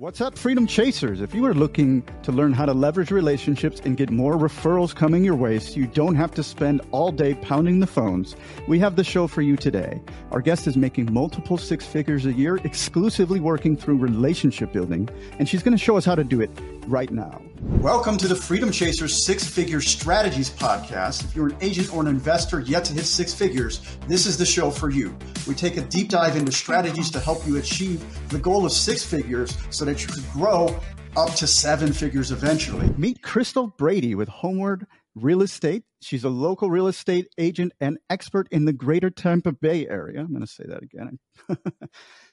What's up, Freedom Chasers? If you are looking to learn how to leverage relationships and get more referrals coming your way so you don't have to spend all day pounding the phones, we have the show for you today. Our guest is making multiple six figures a year exclusively working through relationship building, and she's going to show us how to do it right now. Welcome to the Freedom Chasers Six Figure Strategies Podcast. If you're an agent or an investor yet to hit six figures, this is the show for you. We take a deep dive into strategies to help you achieve the goal of six figures so that you could grow up to seven figures eventually. Meet Crystal Brady with Homeward Real Estate. She's a local real estate agent and expert in the greater Tampa Bay area. I'm going to say that again.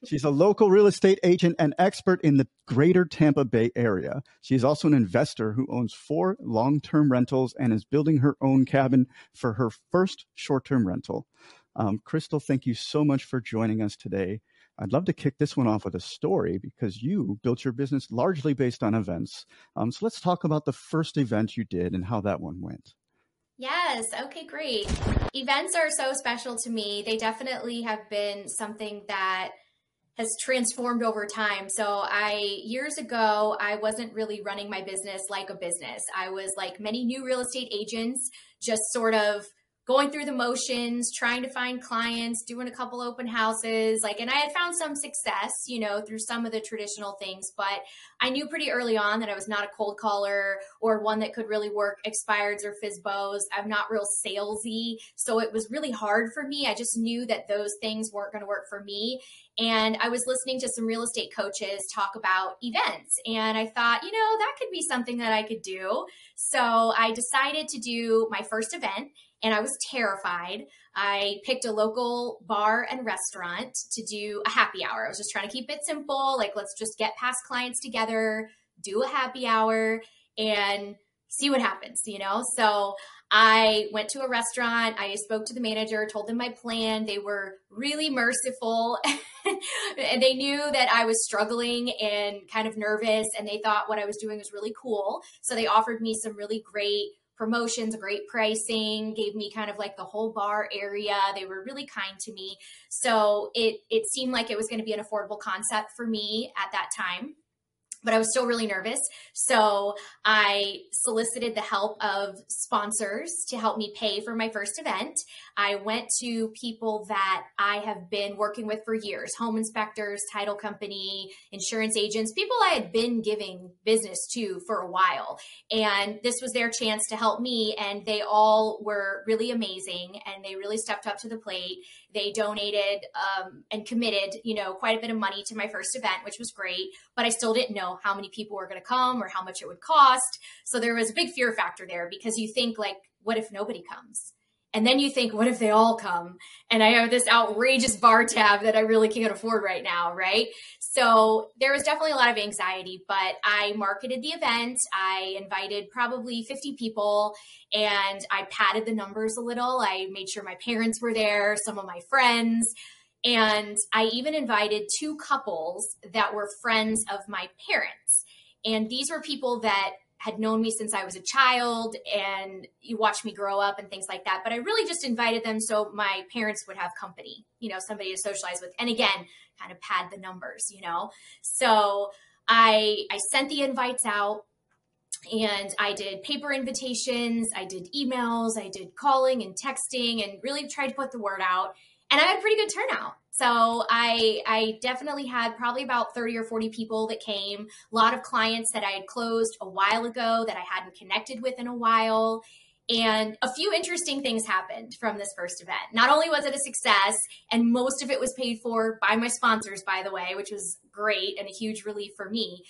She's a local real estate agent and expert in the greater Tampa Bay area. She's also an investor who owns four long term rentals and is building her own cabin for her first short term rental. Um, Crystal, thank you so much for joining us today. I'd love to kick this one off with a story because you built your business largely based on events. Um, so let's talk about the first event you did and how that one went. Yes. Okay, great. Events are so special to me. They definitely have been something that has transformed over time. So I years ago, I wasn't really running my business like a business. I was like many new real estate agents, just sort of going through the motions, trying to find clients, doing a couple open houses. Like, and I had found some success, you know, through some of the traditional things, but I knew pretty early on that I was not a cold caller or one that could really work expireds or FSBOs. I'm not real salesy. So it was really hard for me. I just knew that those things weren't going to work for me. And I was listening to some real estate coaches talk about events. And I thought, you know, that could be something that I could do. So I decided to do my first event and I was terrified. I picked a local bar and restaurant to do a happy hour. I was just trying to keep it simple. Like, let's just get past clients together, do a happy hour, and see what happens, you know? So I went to a restaurant. I spoke to the manager, told them my plan. They were really merciful. and they knew that I was struggling and kind of nervous, and they thought what I was doing was really cool. So they offered me some really great promotions, great pricing, gave me kind of like the whole bar area. They were really kind to me. So it it seemed like it was going to be an affordable concept for me at that time but I was still really nervous. So I solicited the help of sponsors to help me pay for my first event. I went to people that I have been working with for years home inspectors, title company, insurance agents, people I had been giving business to for a while. And this was their chance to help me. And they all were really amazing and they really stepped up to the plate. They donated um, and committed, you know, quite a bit of money to my first event, which was great. But I still didn't know how many people were going to come or how much it would cost. So there was a big fear factor there because you think like, what if nobody comes? And then you think, what if they all come? And I have this outrageous bar tab that I really can't afford right now, right? So there was definitely a lot of anxiety, but I marketed the event. I invited probably 50 people and I padded the numbers a little. I made sure my parents were there, some of my friends. And I even invited two couples that were friends of my parents. And these were people that had known me since I was a child and you watched me grow up and things like that. But I really just invited them so my parents would have company, you know, somebody to socialize with. And again, kind of pad the numbers, you know. So I I sent the invites out and I did paper invitations, I did emails, I did calling and texting and really tried to put the word out. And I had pretty good turnout. So I I definitely had probably about 30 or 40 people that came, a lot of clients that I had closed a while ago that I hadn't connected with in a while. And a few interesting things happened from this first event. Not only was it a success, and most of it was paid for by my sponsors, by the way, which was great and a huge relief for me.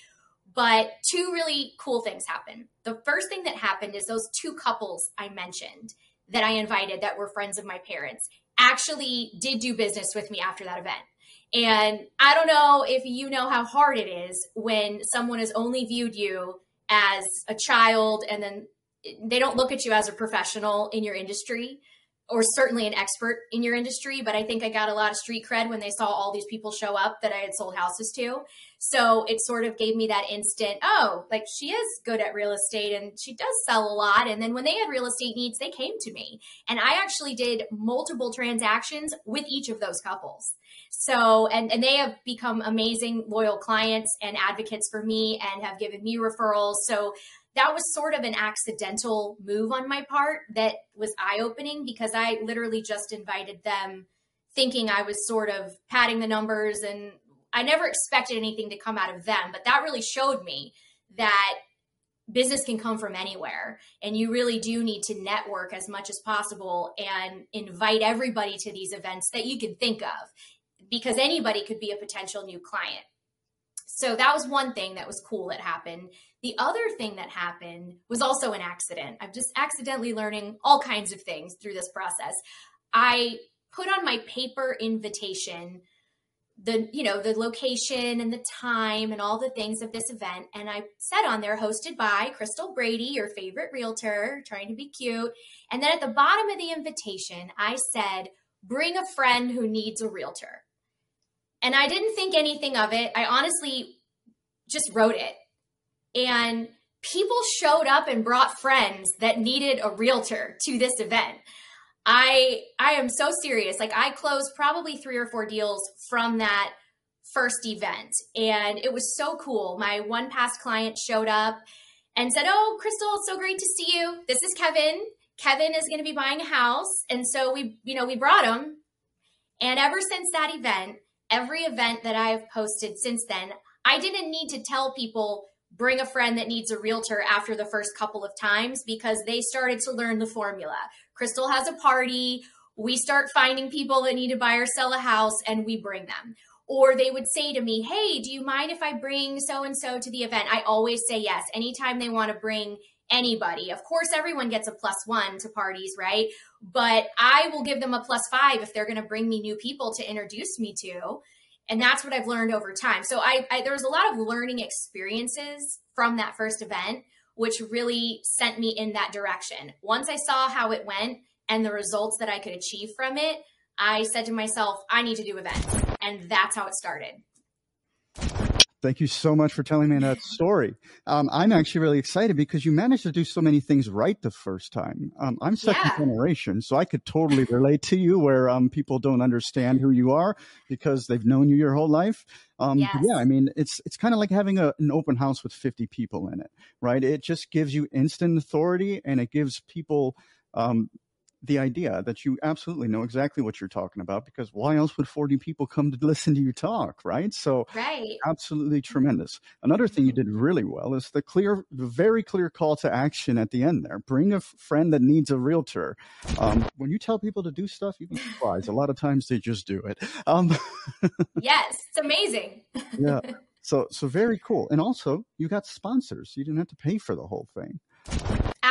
But two really cool things happened. The first thing that happened is those two couples I mentioned that I invited that were friends of my parents actually did do business with me after that event. And I don't know if you know how hard it is when someone has only viewed you as a child and then they don't look at you as a professional in your industry. Or certainly an expert in your industry, but I think I got a lot of street cred when they saw all these people show up that I had sold houses to. So it sort of gave me that instant, oh, like she is good at real estate and she does sell a lot. And then when they had real estate needs, they came to me. And I actually did multiple transactions with each of those couples. So, and, and they have become amazing, loyal clients and advocates for me and have given me referrals. So that was sort of an accidental move on my part that was eye opening because I literally just invited them thinking I was sort of padding the numbers and I never expected anything to come out of them. But that really showed me that business can come from anywhere and you really do need to network as much as possible and invite everybody to these events that you can think of because anybody could be a potential new client. So that was one thing that was cool that happened. The other thing that happened was also an accident. I'm just accidentally learning all kinds of things through this process. I put on my paper invitation the you know the location and the time and all the things of this event and i said on there hosted by crystal brady your favorite realtor trying to be cute and then at the bottom of the invitation i said bring a friend who needs a realtor and i didn't think anything of it i honestly just wrote it and people showed up and brought friends that needed a realtor to this event. I I am so serious. Like I closed probably 3 or 4 deals from that first event and it was so cool. My one past client showed up and said, "Oh, Crystal, it's so great to see you. This is Kevin. Kevin is going to be buying a house." And so we, you know, we brought him. And ever since that event, every event that I have posted since then, I didn't need to tell people bring a friend that needs a realtor after the first couple of times because they started to learn the formula. Crystal has a party. We start finding people that need to buy or sell a house and we bring them. Or they would say to me, Hey, do you mind if I bring so and so to the event? I always say yes. Anytime they want to bring anybody. Of course, everyone gets a plus one to parties, right? But I will give them a plus five if they're going to bring me new people to introduce me to and that's what I've learned over time. So I, I there was a lot of learning experiences from that first event, which really sent me in that direction. Once I saw how it went and the results that I could achieve from it, I said to myself, I need to do events, and that's how it started. Thank you so much for telling me that story. Um, I'm actually really excited because you managed to do so many things right the first time. Um, I'm second yeah. generation, so I could totally relate to you where um, people don't understand who you are because they've known you your whole life. Um, yes. Yeah, I mean, it's it's kind of like having a, an open house with 50 people in it, right? It just gives you instant authority and it gives people um, the idea that you absolutely know exactly what you're talking about because why else would 40 people come to listen to you talk right? So right. absolutely tremendous. Another thing you did really well is the clear the very clear call to action at the end there. Bring a friend that needs a realtor. Um, when you tell people to do stuff you'd be surprised. A lot of times they just do it. Um, yes it's amazing. Yeah. So so very cool. And also you got sponsors. You didn't have to pay for the whole thing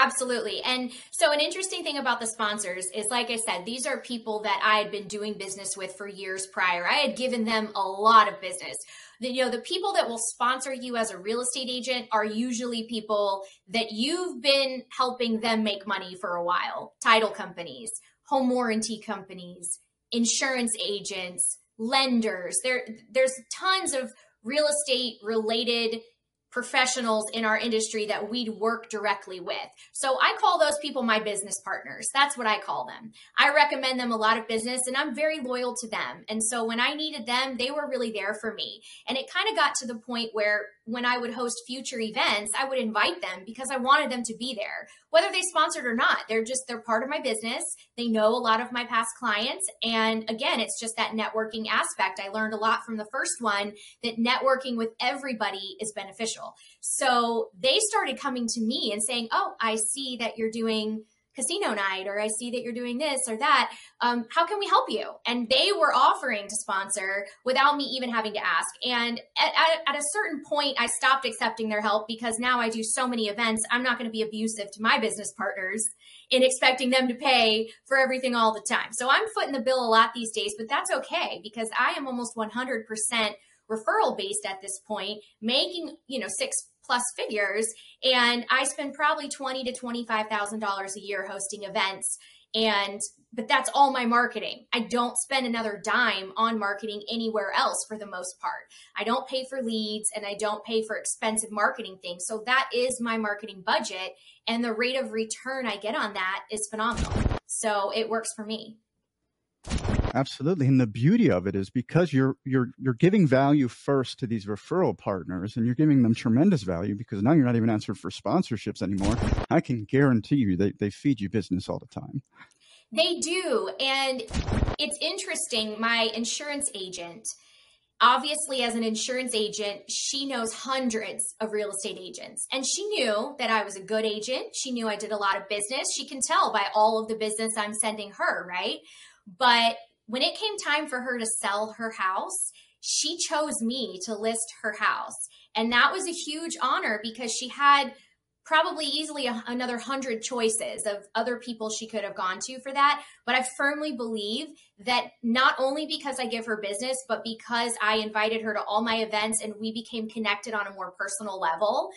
Absolutely. And so, an interesting thing about the sponsors is, like I said, these are people that I had been doing business with for years prior. I had given them a lot of business. The, you know, the people that will sponsor you as a real estate agent are usually people that you've been helping them make money for a while title companies, home warranty companies, insurance agents, lenders. There, there's tons of real estate related professionals in our industry that we'd work directly with. So I call those people my business partners. That's what I call them. I recommend them a lot of business and I'm very loyal to them. And so when I needed them, they were really there for me. And it kind of got to the point where when I would host future events, I would invite them because I wanted them to be there, whether they sponsored or not. They're just, they're part of my business. They know a lot of my past clients. And again, it's just that networking aspect. I learned a lot from the first one that networking with everybody is beneficial. So they started coming to me and saying, Oh, I see that you're doing casino night or I see that you're doing this or that. Um, how can we help you? And they were offering to sponsor without me even having to ask. And at, at, at a certain point, I stopped accepting their help because now I do so many events. I'm not going to be abusive to my business partners in expecting them to pay for everything all the time. So I'm footing the bill a lot these days, but that's okay because I am almost 100% referral based at this point, making, you know, six plus figures and I spend probably twenty to twenty five thousand dollars a year hosting events And but that's all my marketing. I don't spend another dime on marketing anywhere else for the most part. I don't pay for leads and I don't pay for expensive marketing things. So that is my marketing budget and the rate of return I get on that is phenomenal. So it works for me. Absolutely. And the beauty of it is because you're you're you're giving value first to these referral partners and you're giving them tremendous value because now you're not even answering for sponsorships anymore. I can guarantee you they, they feed you business all the time. They do. And it's interesting. My insurance agent, obviously, as an insurance agent, she knows hundreds of real estate agents. And she knew that I was a good agent. She knew I did a lot of business. She can tell by all of the business I'm sending her, right? But when it came time for her to sell her house, she chose me to list her house. And that was a huge honor because she had probably easily a, another hundred choices of other people she could have gone to for that. But I firmly believe that not only because I give her business, but because I invited her to all my events and we became connected on a more personal level,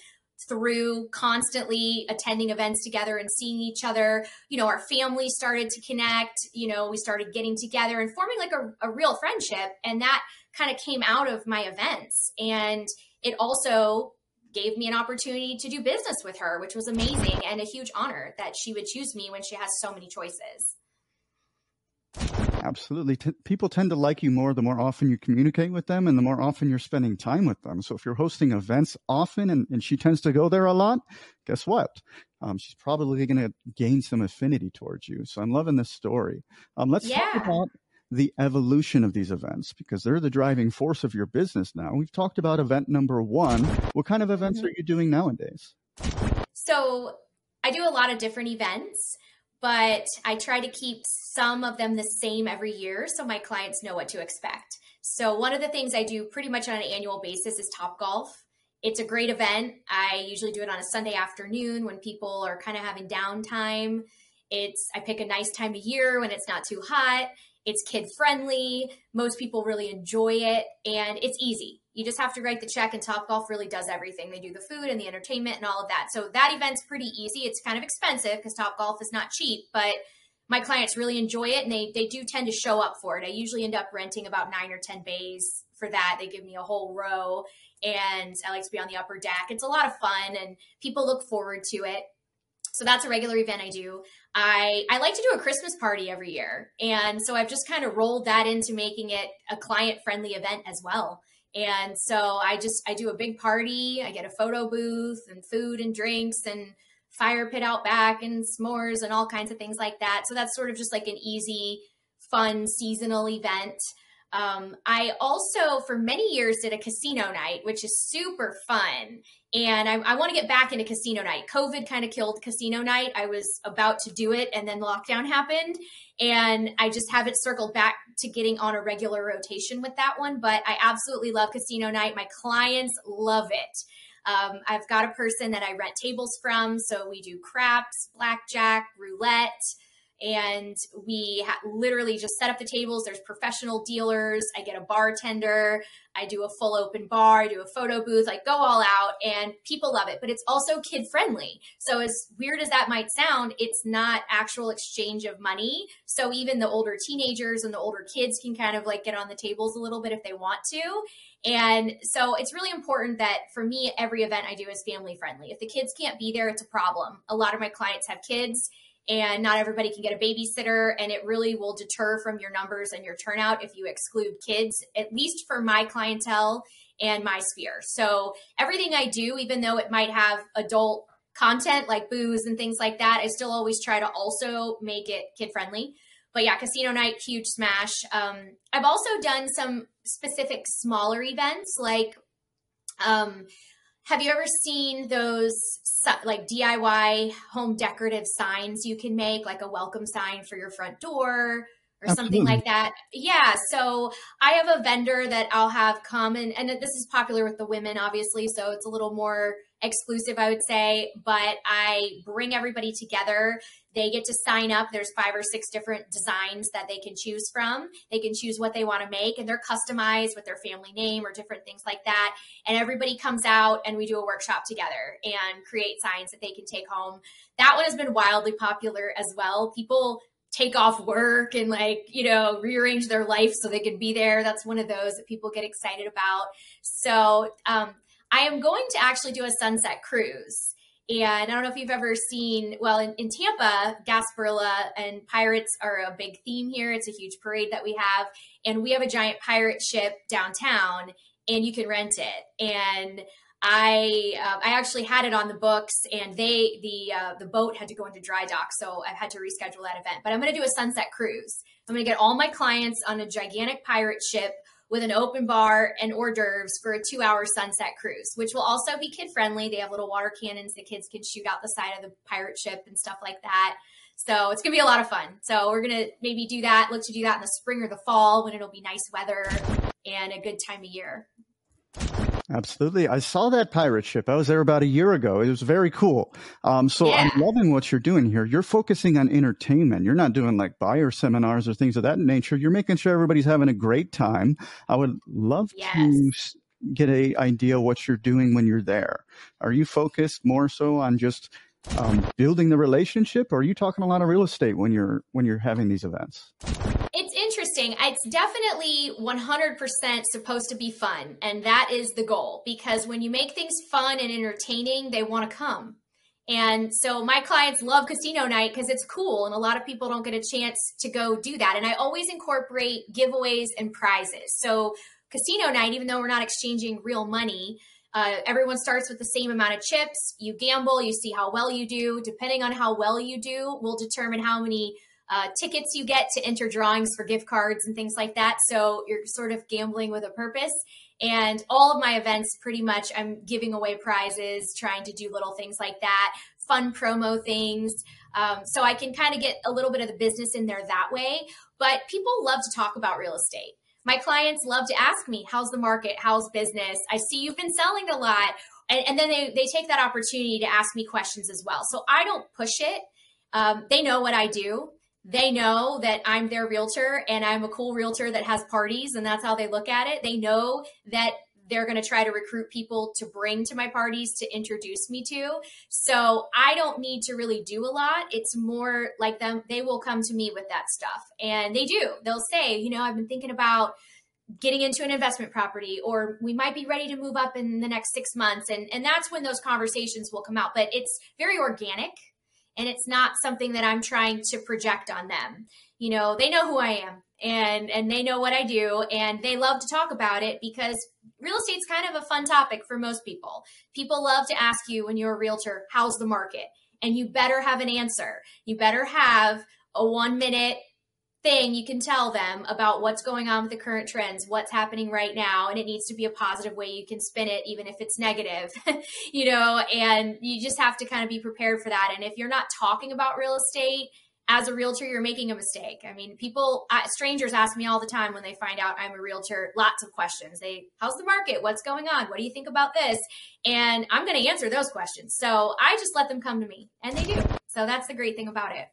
through constantly attending events together and seeing each other. You know, our family started to connect, you know, we started getting together and forming like a, a real friendship. And that kind of came out of my events. And it also gave me an opportunity to do business with her, which was amazing and a huge honor that she would choose me when she has so many choices. Absolutely. T- people tend to like you more the more often you communicate with them and the more often you're spending time with them. So if you're hosting events often and, and she tends to go there a lot, guess what? Um, she's probably going to gain some affinity towards you. So I'm loving this story. Um, let's yeah. talk about the evolution of these events because they're the driving force of your business now. We've talked about event number one. What kind of events mm-hmm. are you doing nowadays? So I do a lot of different events but I try to keep some of them the same every year so my clients know what to expect. So, one of the things I do pretty much on an annual basis is Top Golf. It's a great event. I usually do it on a Sunday afternoon when people are kind of having downtime. It's I pick a nice time of year when it's not too hot. It's kid friendly. Most people really enjoy it and it's easy. You just have to write the check, and Top Golf really does everything. They do the food and the entertainment and all of that. So that event's pretty easy. It's kind of expensive because Top Golf is not cheap, but my clients really enjoy it and they they do tend to show up for it. I usually end up renting about nine or ten bays for that. They give me a whole row and I like to be on the upper deck. It's a lot of fun and people look forward to it. So that's a regular event I do. I I like to do a Christmas party every year. And so I've just kind of rolled that into making it a client friendly event as well. And so I just I do a big party. I get a photo booth and food and drinks and fire pit out back and s'mores and all kinds of things like that. So that's sort of just like an easy, fun seasonal event. Um, I also, for many years, did a casino night, which is super fun. And I, I want to get back into casino night. COVID kind of killed casino night. I was about to do it, and then lockdown happened. And I just haven't circled back to getting on a regular rotation with that one. But I absolutely love casino night. My clients love it. Um, I've got a person that I rent tables from. So we do craps, blackjack, roulette and we ha- literally just set up the tables. There's professional dealers. I get a bartender. I do a full open bar. I do a photo booth. I go all out, and people love it. But it's also kid friendly. So as weird as that might sound, it's not actual exchange of money. So even the older teenagers and the older kids can kind of like get on the tables a little bit if they want to. And so it's really important that for me, every event I do is family friendly. If the kids can't be there, it's a problem. A lot of my clients have kids and not everybody can get a babysitter and it really will deter from your numbers and your turnout if you exclude kids at least for my clientele and my sphere. So everything i do even though it might have adult content like booze and things like that i still always try to also make it kid friendly but yeah casino night huge smash. Um, i've also done some specific smaller events like um, have you ever seen those like DIY home decorative signs you can make, like a welcome sign for your front door or Absolutely. something like that? Yeah. So I have a vendor that I'll have come and, and this is popular with the women, obviously. So it's a little more exclusive, I would say, but I bring everybody together. They get to sign up. There's five or six different designs that they can choose from. They can choose what they want to make and they're customized with their family name or different things like that. And everybody comes out and we do a workshop together and create signs that they can take home. That one has been wildly popular as well. People take off work and like, you know, rearrange their life so they can be there. That's one of those that people get excited about. So, um, I am going to actually do a sunset cruise. And I don't know if you've ever seen, well, in, in, Tampa, Gasparilla and pirates are a big theme here. It's a huge parade that we have. And we have a giant pirate ship downtown, and you can rent it. And I uh, I actually had it on the books, and they the uh, the boat had to go into dry dock, so I've had to reschedule that event. But I'm going to do a sunset cruise. I'm going to get all my clients on a gigantic pirate ship with an open bar and hors d'oeuvres for a two hour sunset cruise, which will also be kid friendly. They have little water cannons that kids can shoot out the side of the pirate ship and stuff like that. So it's going to be a lot of fun. So we're going to maybe do that, look to do that in the spring or the fall when it'll be nice weather and a good time of year. Absolutely. I saw that pirate ship. I was there about a year ago. It was very cool. Um, so yeah. I'm loving what you're doing here. You're focusing on entertainment. You're not doing like buyer seminars or things of that nature. You're making sure everybody's having a great time. I would love yes. to get a idea what you're doing when you're there. Are you focused more so on just um, building the relationship, or are you talking a lot of real estate when you're when you're having these events? It's interesting. It's definitely 100% supposed to be fun, and that is the goal. Because when you make things fun and entertaining, they want to come. And so my clients love casino night because it's cool, and a lot of people don't get a chance to go do that. And I always incorporate giveaways and prizes. So casino night, even though we're not exchanging real money, uh, everyone starts with the same amount of chips. You gamble, you see how well you do. Depending on how well you do, will determine how many uh, tickets you get to enter drawings for gift cards and things like that. So you're sort of gambling with a purpose. And all of my events, pretty much, I'm giving away prizes, trying to do little things like that, fun promo things. Um, so I can kind of get a little bit of the business in there that way. But people love to talk about real estate. My clients love to ask me, how's the market? How's business? I see you've been selling a lot. And, and then they, they take that opportunity to ask me questions as well. So I don't push it. Um, they know what I do. They know that I'm their realtor and I'm a cool realtor that has parties, and that's how they look at it. They know that they're going to try to recruit people to bring to my parties to introduce me to. So I don't need to really do a lot. It's more like them, they will come to me with that stuff. And they do. They'll say, you know, I've been thinking about getting into an investment property or we might be ready to move up in the next six months and and that's when those conversations will come out but it's very organic and it's not something that i'm trying to project on them you know they know who i am and and they know what i do and they love to talk about it because real estate's kind of a fun topic for most people. People love to ask you when you're a realtor, how's the market? And you better have an answer. You better have a one minute thing you can tell them about what's going on with the current trends, what's happening right now, and it needs to be a positive way you can spin it, even if it's negative, you know, and you just have to kind of be prepared for that. And if you're not talking about real estate as a realtor, you're making a mistake. I mean, people, strangers ask me all the time when they find out I'm a realtor, lots of questions. They, how's the market? What's going on? What do you think about this? And I'm going to answer those questions. So I just let them come to me and they do. So that's the great thing about it.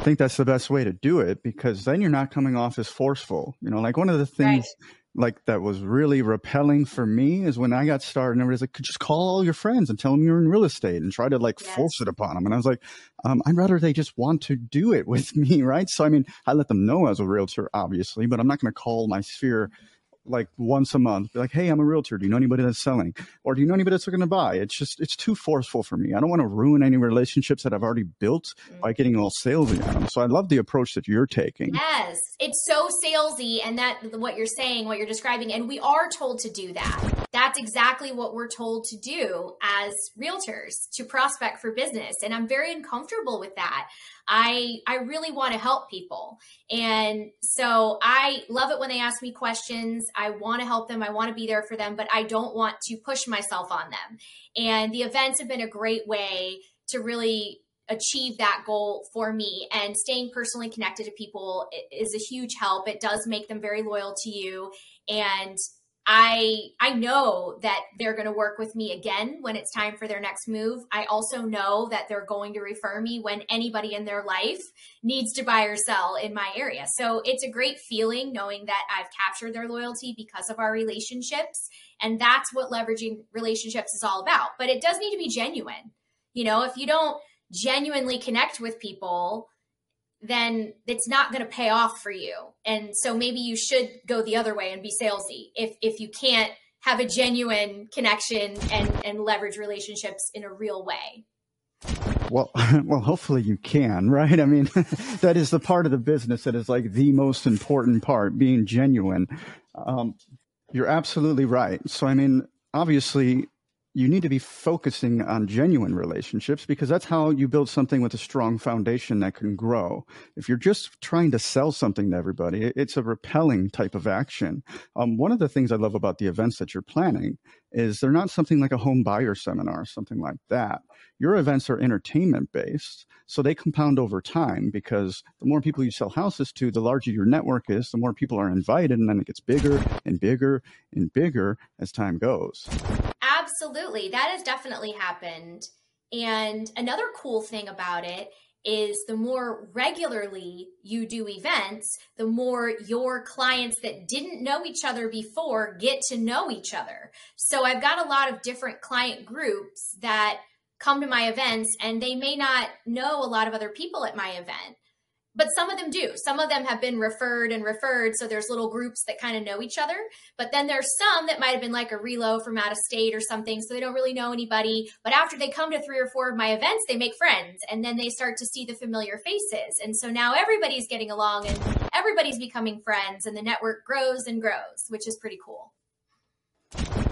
I think that's the best way to do it because then you're not coming off as forceful. You know, like one of the things right like that was really repelling for me is when I got started and everybody's like, Could just call all your friends and tell them you're in real estate and try to like yes. force it upon them. And I was like, um, I'd rather they just want to do it with me. Right. So, I mean, I let them know as a realtor, obviously, but I'm not going to call my sphere like once a month, be like, "Hey, I'm a realtor. Do you know anybody that's selling, or do you know anybody that's looking to buy?" It's just it's too forceful for me. I don't want to ruin any relationships that I've already built by mm. getting all salesy on them. So I love the approach that you're taking. Yes, it's so salesy, and that what you're saying, what you're describing, and we are told to do that. That's exactly what we're told to do as realtors to prospect for business, and I'm very uncomfortable with that. I I really want to help people. And so I love it when they ask me questions. I want to help them. I want to be there for them, but I don't want to push myself on them. And the events have been a great way to really achieve that goal for me and staying personally connected to people is a huge help it does make them very loyal to you and I I know that they're going to work with me again when it's time for their next move. I also know that they're going to refer me when anybody in their life needs to buy or sell in my area. So it's a great feeling knowing that I've captured their loyalty because of our relationships and that's what leveraging relationships is all about. But it does need to be genuine. You know, if you don't genuinely connect with people, then it's not going to pay off for you. And so maybe you should go the other way and be salesy if if you can't have a genuine connection and and leverage relationships in a real way. Well, well, hopefully you can, right? I mean, that is the part of the business that is like the most important part, being genuine. Um, you're absolutely right. So, I mean, obviously, you need to be focusing on genuine relationships because that's how you build something with a strong foundation that can grow. If you're just trying to sell something to everybody, it's a repelling type of action. Um, one of the things I love about the events that you're planning is they're not something like a home buyer seminar, something like that. Your events are entertainment based, so they compound over time because the more people you sell houses to, the larger your network is, the more people are invited, and then it gets bigger and bigger and bigger as time goes. Absolutely. That has definitely happened. And another cool thing about it is the more regularly you do events, the more your clients that didn't know each other before get to know each other. So I've got a lot of different client groups that come to my events and they may not know a lot of other people at my event but some of them do. Some of them have been referred and referred. So there's little groups that kind of know each other. But then there's some that might have been like a relo from out of state or something. So they don't really know anybody. But after they come to three or four of my events, they make friends and then they start to see the familiar faces. And so now everybody's getting along and everybody's becoming friends and the network grows and grows, which is pretty cool.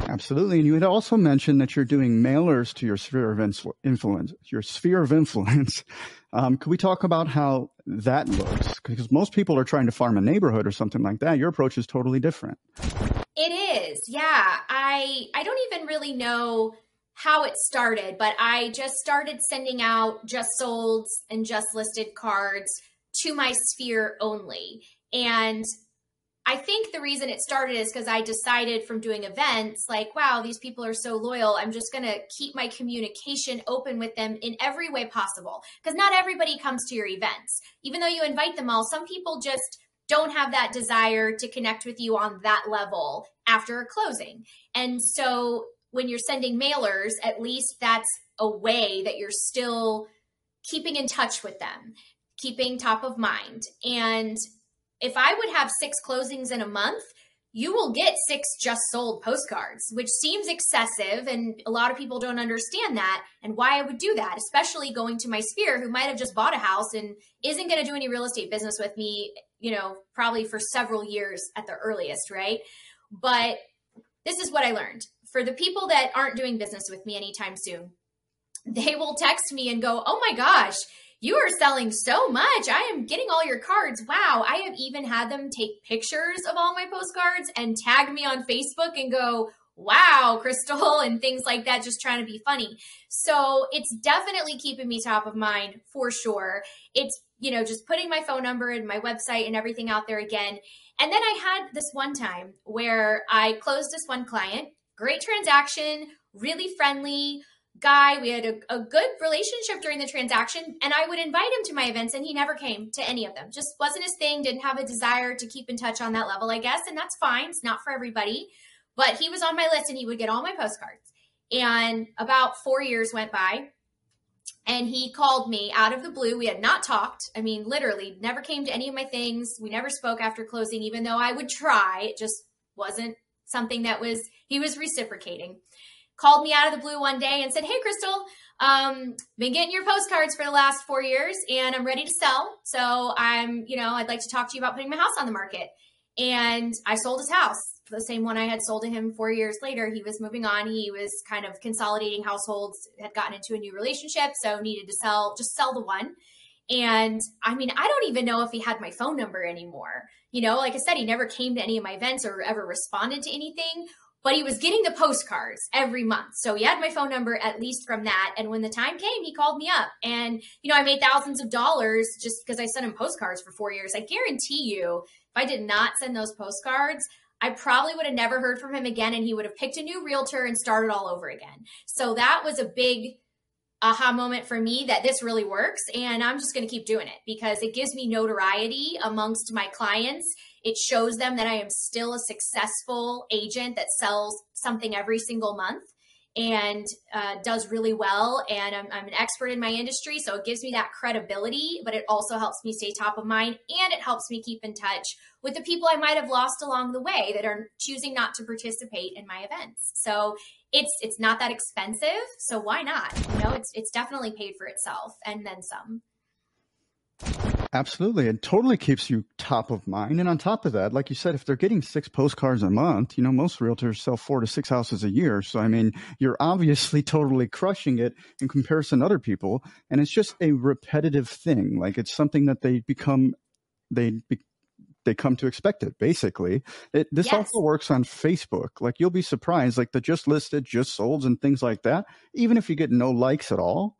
Absolutely. And you had also mentioned that you're doing mailers to your sphere of influence, your sphere of influence. Um, could we talk about how that looks? Because most people are trying to farm a neighborhood or something like that. Your approach is totally different. It is. Yeah. I I don't even really know how it started, but I just started sending out just solds and just listed cards to my sphere only. And I think the reason it started is because I decided from doing events, like, wow, these people are so loyal. I'm just going to keep my communication open with them in every way possible. Because not everybody comes to your events. Even though you invite them all, some people just don't have that desire to connect with you on that level after a closing. And so when you're sending mailers, at least that's a way that you're still keeping in touch with them, keeping top of mind. And if I would have six closings in a month, you will get six just sold postcards, which seems excessive. And a lot of people don't understand that and why I would do that, especially going to my sphere who might have just bought a house and isn't going to do any real estate business with me, you know, probably for several years at the earliest, right? But this is what I learned. For the people that aren't doing business with me anytime soon, they will text me and go, Oh my gosh, you are selling so much. I am getting all your cards. Wow. I have even had them take pictures of all my postcards and tag me on Facebook and go, wow, Crystal, and things like that, just trying to be funny. So it's definitely keeping me top of mind for sure. It's, you know, just putting my phone number and my website and everything out there again. And then I had this one time where I closed this one client, great transaction, really friendly guy. We had a, a, good relationship during the transaction, and I would invite him to my events, and he never came to any of them. Just wasn't his thing, didn't have a desire to keep in touch on that level, I guess, and that's fine. It's not for everybody. But he was on my list, and he would get all my postcards. And about four years went by, and he called me out of the blue. We had not talked. I mean, literally, never came to any of my things. We never spoke after closing, even though I would try. It just wasn't something that was, he was reciprocating called me out of the blue one day and said, Hey, Crystal, um, been getting your postcards for the last four years and I'm ready to sell. So I'm, you know, I'd like to talk to you about putting my house on the market. And I sold his house, the same one I had sold to him four years later. He was moving on. He was kind of consolidating households, had gotten into a new relationship, so needed to sell, just sell the one. And I mean, I don't even know if he had my phone number anymore. You know, like I said, he never came to any of my events or ever responded to anything but he was getting the postcards every month. So he had my phone number at least from that. And when the time came, he called me up. And, you know, I made thousands of dollars just because I sent him postcards for four years. I guarantee you, if I did not send those postcards, I probably would have never heard from him again. And he would have picked a new realtor and started all over again. So that was a big aha moment for me that this really works. And I'm just going to keep doing it because it gives me notoriety amongst my clients it shows them that I am still a successful agent that sells something every single month. and uh, does really well. And I'm, I'm, an expert in my industry. So it gives me that credibility, but it also helps me stay top of mind and it helps me keep in touch with the people I might have lost along the way that are choosing not to participate in my events. So it's it's not that expensive. So why not? You know, it's it's definitely paid for itself and then some. Absolutely. It totally keeps you top of mind. And on top of that, like you said, if they're getting six postcards a month, you know, most realtors sell four to six houses a year. So, I mean, you're obviously totally crushing it in comparison to other people. And it's just a repetitive thing. Like it's something that they become, they, be, they come to expect it basically. It, this yes. also works on Facebook. Like you'll be surprised, like the just listed, just sold and things like that. Even if you get no likes at all,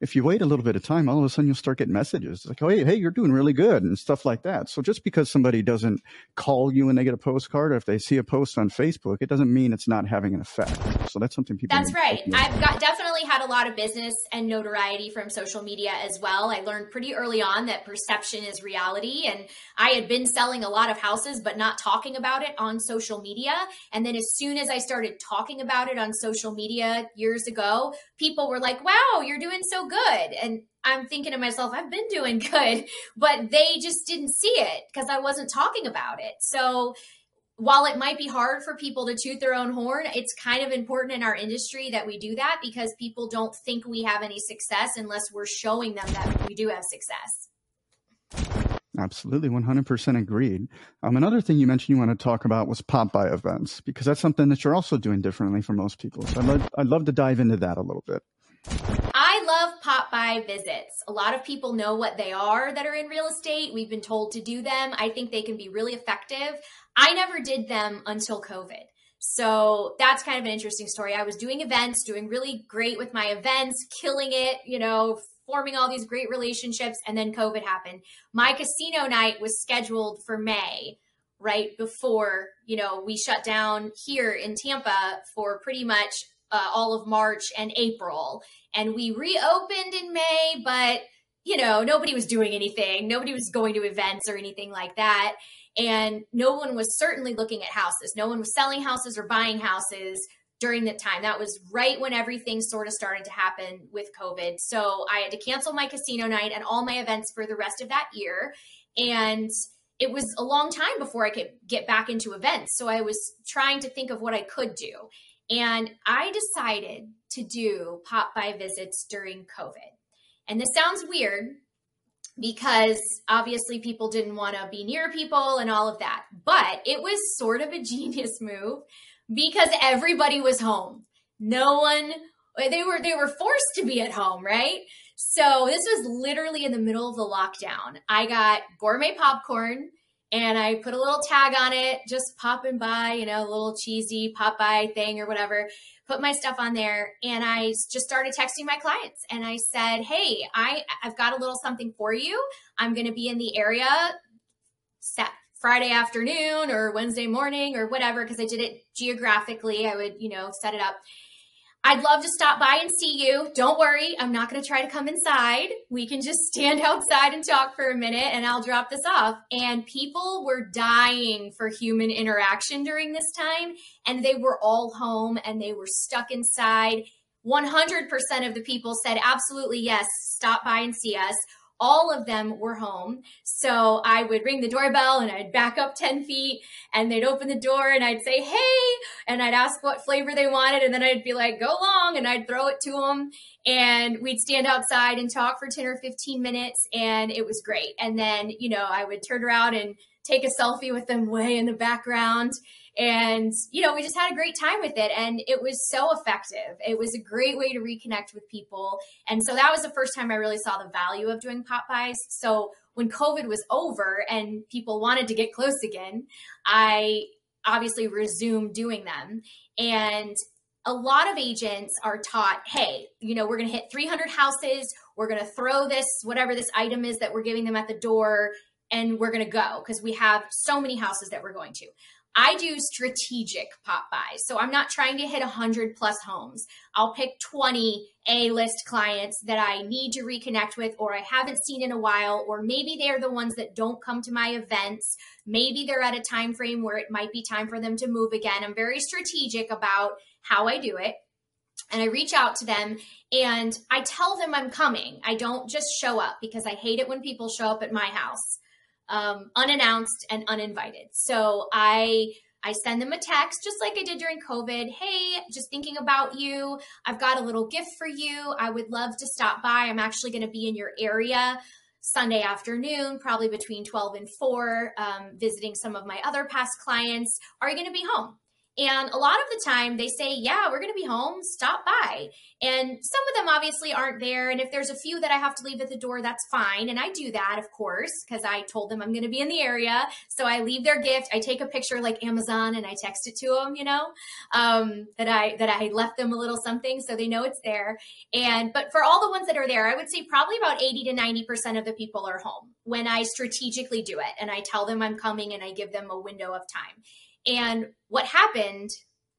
if you wait a little bit of time, all of a sudden you'll start getting messages like, "Oh, hey, hey, you're doing really good," and stuff like that. So just because somebody doesn't call you when they get a postcard, or if they see a post on Facebook, it doesn't mean it's not having an effect. So that's something people. That's right. I've got definitely had a lot of business and notoriety from social media as well. I learned pretty early on that perception is reality, and I had been selling a lot of houses, but not talking about it on social media. And then as soon as I started talking about it on social media years ago, people were like, "Wow, you're doing so." Good. And I'm thinking to myself, I've been doing good, but they just didn't see it because I wasn't talking about it. So while it might be hard for people to toot their own horn, it's kind of important in our industry that we do that because people don't think we have any success unless we're showing them that we do have success. Absolutely, 100% agreed. Um, another thing you mentioned you want to talk about was pop by events because that's something that you're also doing differently from most people. So I'd I'd love to dive into that a little bit. Love pop by visits. A lot of people know what they are that are in real estate. We've been told to do them. I think they can be really effective. I never did them until COVID. So that's kind of an interesting story. I was doing events, doing really great with my events, killing it, you know, forming all these great relationships. And then COVID happened. My casino night was scheduled for May, right before, you know, we shut down here in Tampa for pretty much uh, all of March and April. And we reopened in May, but you know, nobody was doing anything. Nobody was going to events or anything like that. And no one was certainly looking at houses. No one was selling houses or buying houses during that time. That was right when everything sort of started to happen with COVID. So I had to cancel my casino night and all my events for the rest of that year. And it was a long time before I could get back into events. So I was trying to think of what I could do. And I decided to do pop by visits during COVID. And this sounds weird because obviously people didn't want to be near people and all of that. But it was sort of a genius move because everybody was home. No one they were they were forced to be at home, right? So this was literally in the middle of the lockdown. I got gourmet popcorn and I put a little tag on it, just popping by, you know, a little cheesy pop by thing or whatever. Put my stuff on there, and I just started texting my clients, and I said, "Hey, I I've got a little something for you. I'm going to be in the area set Friday afternoon or Wednesday morning or whatever because I did it geographically. I would, you know, set it up." I'd love to stop by and see you. Don't worry, I'm not going to try to come inside. We can just stand outside and talk for a minute and I'll drop this off. And people were dying for human interaction during this time. And they were all home and they were stuck inside. 100% of the people said, absolutely, yes, stop by and see us all of them were home. So I would ring the doorbell and I'd back up 10 feet and they'd open the door and I'd say, Hey, and I'd ask what flavor they wanted. And then I'd be like, go long and I'd throw it to them and we'd stand outside and talk for 10 or 15 minutes. And it was great. And then, you know, I would turn around and take a selfie with them way in the background and, you know, we just had a great time with it. And it was so effective. It was a great way to reconnect with people. And so that was the first time I really saw the value of doing bys. So when COVID was over and people wanted to get close again, I obviously resumed doing them. And a lot of agents are taught, hey, you know, we're going to hit 300 houses. We're going to throw this, whatever this item is that we're giving them at the door, and we're going to go because we have so many houses that we're going to. I do strategic pop buys. So I'm not trying to hit 100 plus homes. I'll pick 20 A list clients that I need to reconnect with, or I haven't seen in a while, or maybe they're the ones that don't come to my events. Maybe they're at a time frame where it might be time for them to move again. I'm very strategic about how I do it. and I reach out to them and I tell them I'm coming. I don't just show up because I hate it when people show up at my house um, unannounced and uninvited. So I I send them a text just like I did during COVID. Hey, just thinking about you. I've got a little gift for you. I would love to stop by. I'm actually going to be in your area Sunday afternoon, probably between 12 and 4, um, visiting some of my other past clients. Are you going to be home? And a lot of the time they say, Yeah, we're going to be home, stop by. And some of them obviously aren't there. And if there's a few that I have to leave at the door, that's fine. And I do that, of course, because I told them I'm going to be in the area. So I leave their gift. I take a picture like Amazon and I text it to them, you know, um, that I, that I left them a little something so they know it's there. And, but for all the ones that are there, I would say probably about 80 to 90% of the people are home when I strategically do it. And I tell them I'm coming and I give them a window of time. And what happened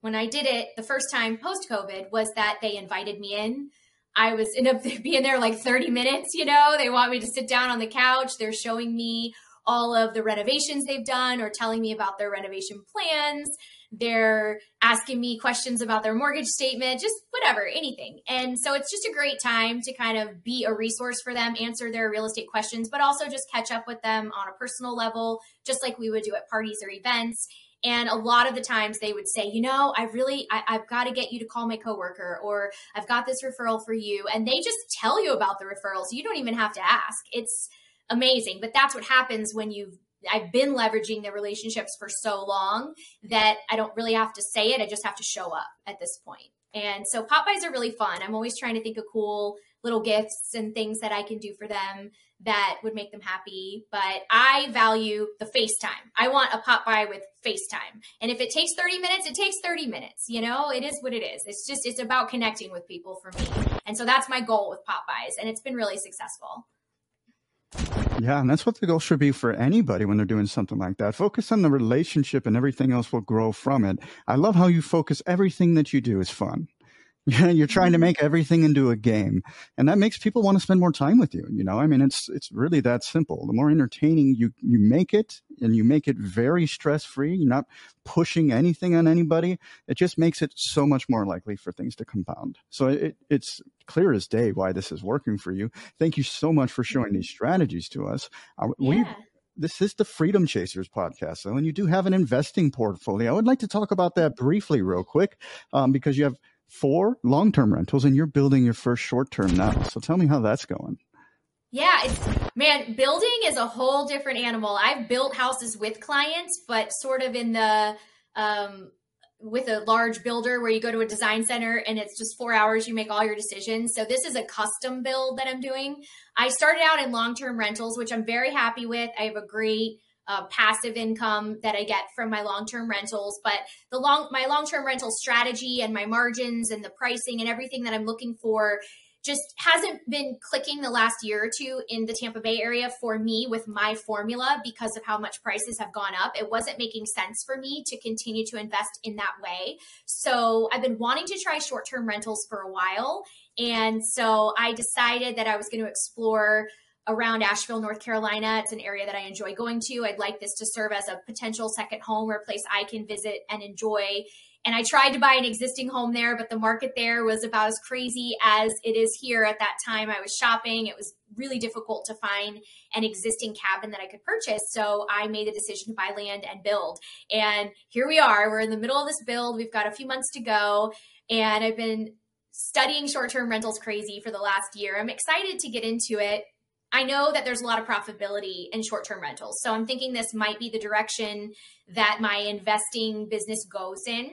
when I did it the first time post COVID was that they invited me in. I was in a being there like 30 minutes, you know, they want me to sit down on the couch. They're showing me all of the renovations they've done or telling me about their renovation plans. They're asking me questions about their mortgage statement, just whatever, anything. And so it's just a great time to kind of be a resource for them, answer their real estate questions, but also just catch up with them on a personal level, just like we would do at parties or events. And a lot of the times they would say, you know, I really, I, have got to get you to call my coworker, or I've got this referral for you. And they just tell you about the referrals. You don't even have to ask. It's amazing. But that's what happens when you've I've been leveraging the relationships for so long that I don't really have to say it. I just have to show up at this point. And so pop bys are really fun. I'm always trying to think of cool little gifts and things that I can do for them that would make them happy. But I value the FaceTime. I want a pop by with FaceTime. And if it takes 30 minutes, it takes 30 minutes. You know, it is what it is. It's just, it's about connecting with people for me. And so that's my goal with pop bys. And it's been really successful. Yeah, and that's what the goal should be for anybody when they're doing something like that. Focus on the relationship and everything else will grow from it. I love how you focus everything that you do is fun. You're trying to mm-hmm. make everything into a game, and that makes people want to spend more time with you. You know, I mean, it's it's really that simple. The more entertaining you you make it, and you make it very stress free, you're not pushing anything on anybody. It just makes it so much more likely for things to compound. So it, it's clear as day why this is working for you. Thank you so much for showing these strategies to us. Yeah. We this is the Freedom Chasers podcast. So, and you do have an investing portfolio. I would like to talk about that briefly, real quick, um, because you have four long term rentals and you're building your first short term now. So tell me how that's going. Yeah, it's man, building is a whole different animal. I've built houses with clients, but sort of in the um with a large builder where you go to a design center and it's just four hours, you make all your decisions. So this is a custom build that I'm doing. I started out in long-term rentals, which I'm very happy with. I have a great uh, passive income that I get from my long-term rentals. But the long my long-term rental strategy and my margins and the pricing and everything that I'm looking for just hasn't been clicking the last year or two in the Tampa Bay area for me with my formula because of how much prices have gone up. It wasn't making sense for me to continue to invest in that way. So I've been wanting to try short term rentals for a while. And so I decided that I was going to explore around Asheville, North Carolina. It's an area that I enjoy going to. I'd like this to serve as a potential second home or a place I can visit and enjoy. And I tried to buy an existing home there, but the market there was about as crazy as it is here at that time. I was shopping. It was really difficult to find an existing cabin that I could purchase. So I made the decision to buy land and build. And here we are. We're in the middle of this build. We've got a few months to go. And I've been studying short term rentals crazy for the last year. I'm excited to get into it I know that there's a lot of profitability in short term rentals. So I'm thinking this might be the direction that my investing business goes in.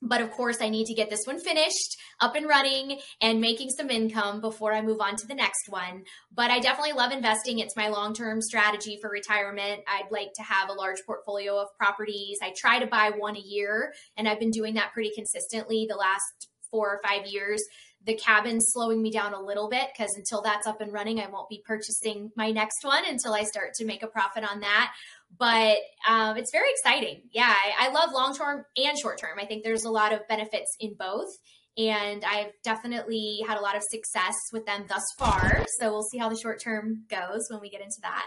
But of course, I need to get this one finished, up and running, and making some income before I move on to the next one. But I definitely love investing. It's my long term strategy for retirement. I'd like to have a large portfolio of properties. I try to buy one a year, and I've been doing that pretty consistently the last four or five years the cabin's slowing me down a little bit because until that's up and running, I won't be purchasing my next one until I start to make a profit on that. But um, it's very exciting. Yeah, I, I love long term and short term. I think there's a lot of benefits in both. And I've definitely had a lot of success with them thus far. So we'll see how the short term goes when we get into that.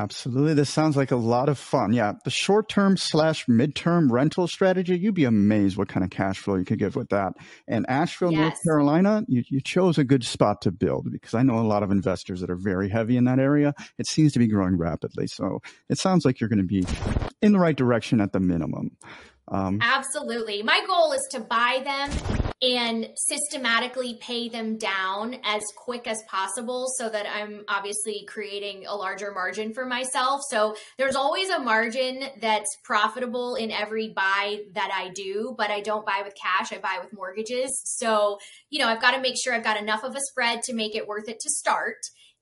Absolutely. This sounds like a lot of fun. Yeah. The short term slash midterm rental strategy, you'd be amazed what kind of cash flow you could get with that. And Asheville, yes. North Carolina, you, you chose a good spot to build because I know a lot of investors that are very heavy in that area. It seems to be growing rapidly. So it sounds like you're going to be in the right direction at the minimum. Um, Absolutely. My goal is to buy them and systematically pay them down as quick as possible so that I'm obviously creating a larger margin for myself. So there's always a margin that's profitable in every buy that I do, but I don't buy with cash, I buy with mortgages. So, you know, I've got to make sure I've got enough of a spread to make it worth it to start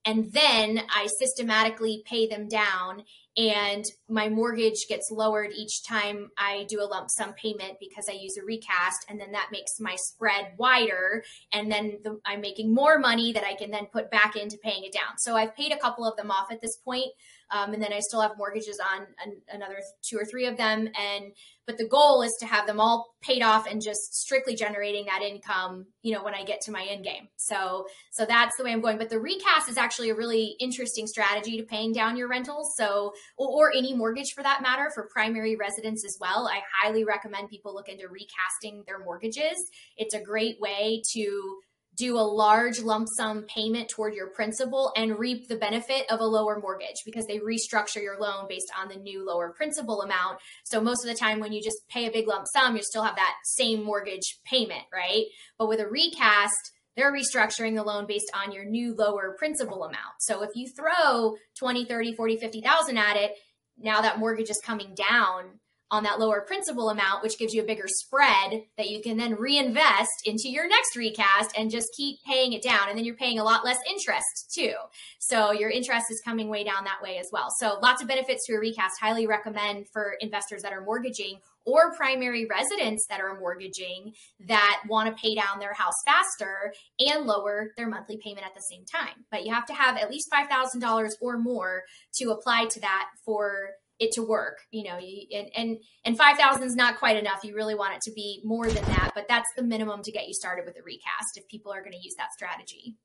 and then I systematically pay them down and my mortgage gets lowered each time I do a lump sum payment because I use a recast and then that makes my spread wider and then the, I'm making more money that I can then put back into paying it down. So I've paid a couple of them off at this point um, and then I still have mortgages on an, another two or three of them. And but the goal is to have them all paid off and just strictly generating that income, you know, when I get to my end game. So so that's the way I'm going. But the recast is actually a really interesting strategy to paying down your rentals. So or, or any mortgage for that matter for primary residence as well. I highly recommend people look into recasting their mortgages. It's a great way to do a large lump sum payment toward your principal and reap the benefit of a lower mortgage because they restructure your loan based on the new lower principal amount. So most of the time when you just pay a big lump sum, you still have that same mortgage payment, right? But with a recast, they're restructuring the loan based on your new lower principal amount. So if you throw 20, 30, 40, 50,000 at it, now that mortgage is coming down on that lower principal amount, which gives you a bigger spread that you can then reinvest into your next recast and just keep paying it down. And then you're paying a lot less interest too. So your interest is coming way down that way as well. So lots of benefits to a recast. Highly recommend for investors that are mortgaging or primary residents that are mortgaging that want to pay down their house faster and lower their monthly payment at the same time. But you have to have at least $5,000 or more to apply to that for it to work you know and and and 5000 is not quite enough you really want it to be more than that but that's the minimum to get you started with a recast if people are going to use that strategy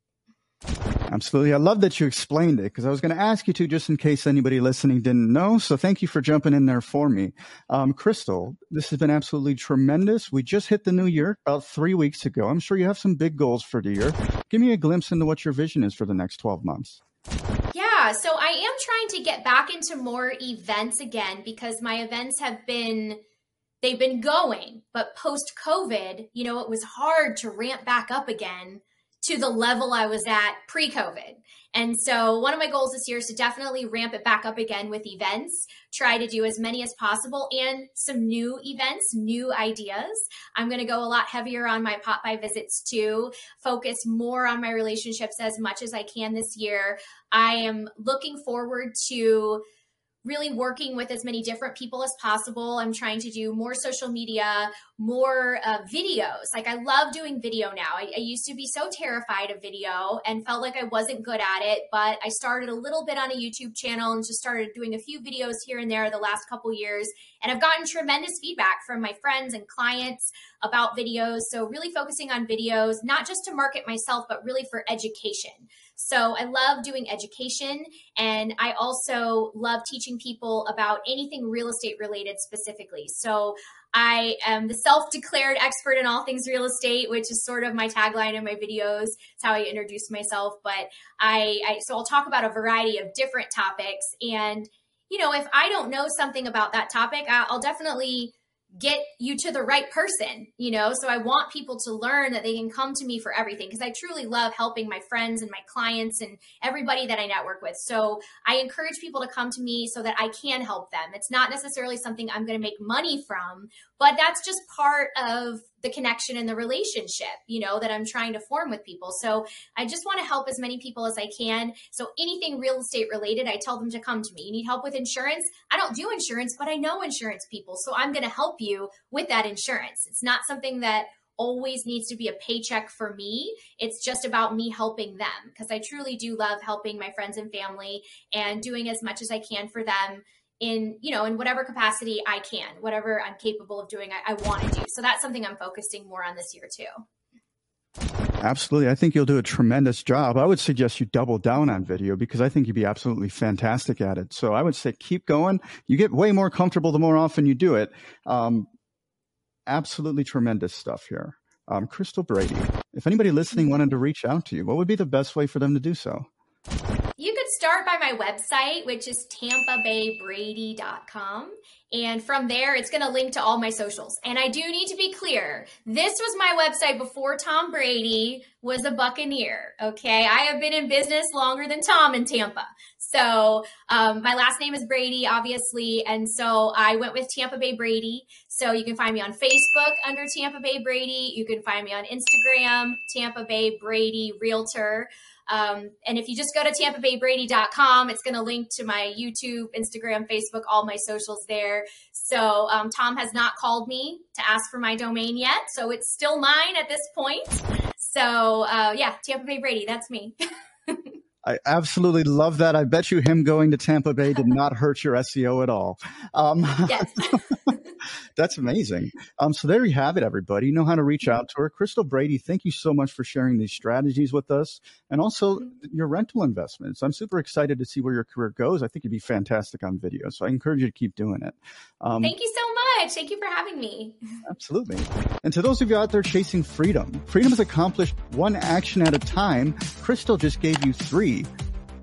Absolutely. I love that you explained it because I was going to ask you to just in case anybody listening didn't know. So thank you for jumping in there for me. Um, Crystal, this has been absolutely tremendous. We just hit the new year about three weeks ago. I'm sure you have some big goals for the year. Give me a glimpse into what your vision is for the next 12 months. Yeah, so I am trying to get back into more events again because my events have been they've been going, but post COVID, you know, it was hard to ramp back up again to the level I was at pre COVID. And so, one of my goals this year is to definitely ramp it back up again with events, try to do as many as possible and some new events, new ideas. I'm going to go a lot heavier on my pop by visits too, focus more on my relationships as much as I can this year. I am looking forward to really working with as many different people as possible. I'm trying to do more social media, more uh, videos. Like I love doing video now. I, I, used to be so terrified of video and felt like I wasn't good at it, but I started a little bit on a YouTube channel and just started doing a few videos here and there the last couple years. And I've gotten tremendous feedback from my friends and clients about videos. So really focusing on videos, not just to market myself, but really for education. So I love doing education and I also love teaching people about anything real estate related specifically. So I am the self declared expert in all things real estate, which is sort of my tagline in my videos. It's how I introduce myself. But I, I, so I'll talk about a variety of different topics. And, you know, if I don't know something about that topic, I'll definitely get you to the right person, you know? So I want people to learn that they can come to me for everything because I truly love helping my friends and my clients and everybody that I network with. So I encourage people to come to me so that I can help them. It's not necessarily something I'm going to make money from, but that's just part of the connection and the relationship, you know, that I'm trying to form with people. So I just want to help as many people as I can. So anything real estate related, I tell them to come to me. You need help with insurance? I don't do insurance, but I know insurance people. So I'm going to help you with that insurance. It's not something that always needs to be a paycheck for me. It's just about me helping them because I truly do love helping my friends and family and doing as much as I can for them in you know in whatever capacity i can whatever i'm capable of doing i, I want to do so that's something i'm focusing more on this year too Absolutely. I think you'll do a tremendous job. I would suggest you double down on video because I think you'd be absolutely fantastic at it. So I would say keep going. You get way more comfortable the more often you do it. Um, absolutely tremendous stuff here. Um, Crystal Brady, if anybody listening wanted to reach out to you, what would be the best way for them to do so? Start by my website, which is tampabaybrady.com. And from there, it's going to link to all my socials. And I do need to be clear this was my website before Tom Brady was a Buccaneer. Okay. I have been in business longer than Tom in Tampa. So um, my last name is Brady, obviously. And so I went with Tampa Bay Brady. So you can find me on Facebook under Tampa Bay Brady. You can find me on Instagram, Tampa Bay Brady Realtor. Um, and if you just go to tampabaybrady.com, it's going to link to my YouTube, Instagram, Facebook, all my socials there. So um, Tom has not called me to ask for my domain yet. So it's still mine at this point. So uh, yeah, Tampa Bay Brady, that's me. I absolutely love that. I bet you him going to Tampa Bay did not hurt your SEO at all. Um, yes. that's amazing. Um, so there you have it, everybody. You know how to reach out to her. Crystal Brady, thank you so much for sharing these strategies with us and also your rental investments. I'm super excited to see where your career goes. I think you'd be fantastic on video. So I encourage you to keep doing it. Um, thank you so much. Thank you for having me. Absolutely. And to those of you out there chasing freedom, freedom is accomplished one action at a time. Crystal just gave you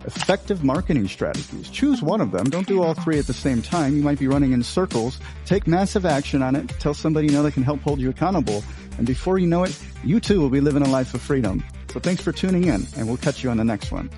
effective marketing strategies. Choose one of them. Don't do all three at the same time. You might be running in circles. Take massive action on it. Tell somebody you know that can help hold you accountable. And before you know it, you too will be living a life of freedom. So thanks for tuning in and we'll catch you on the next one.